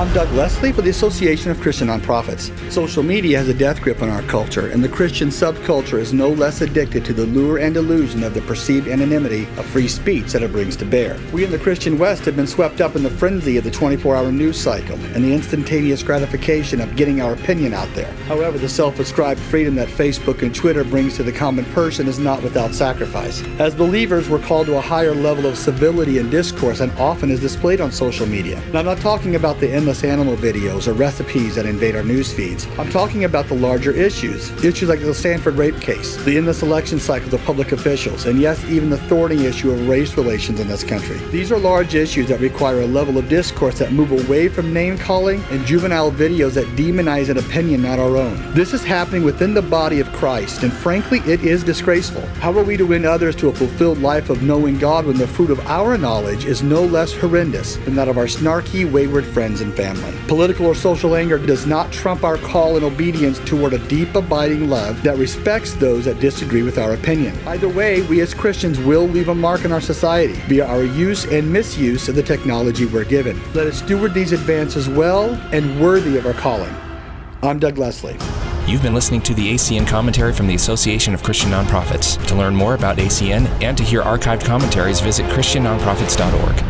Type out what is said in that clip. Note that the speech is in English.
I'm Doug Leslie for the Association of Christian Nonprofits. Social media has a death grip on our culture, and the Christian subculture is no less addicted to the lure and illusion of the perceived anonymity of free speech that it brings to bear. We in the Christian West have been swept up in the frenzy of the 24 hour news cycle and the instantaneous gratification of getting our opinion out there. However, the self ascribed freedom that Facebook and Twitter brings to the common person is not without sacrifice. As believers, we're called to a higher level of civility and discourse, and often is displayed on social media. And I'm not talking about the animal videos or recipes that invade our news feeds. I'm talking about the larger issues. Issues like the Stanford rape case, the endless election cycles of public officials, and yes, even the thorny issue of race relations in this country. These are large issues that require a level of discourse that move away from name calling and juvenile videos that demonize an opinion not our own. This is happening within the body of Christ, and frankly, it is disgraceful. How are we to win others to a fulfilled life of knowing God when the fruit of our knowledge is no less horrendous than that of our snarky, wayward friends and family? Political or social anger does not trump our call and obedience toward a deep, abiding love that respects those that disagree with our opinion. Either way, we as Christians will leave a mark in our society via our use and misuse of the technology we're given. Let us steward these advances well and worthy of our calling. I'm Doug Leslie. You've been listening to the ACN commentary from the Association of Christian Nonprofits. To learn more about ACN and to hear archived commentaries, visit ChristianNonprofits.org.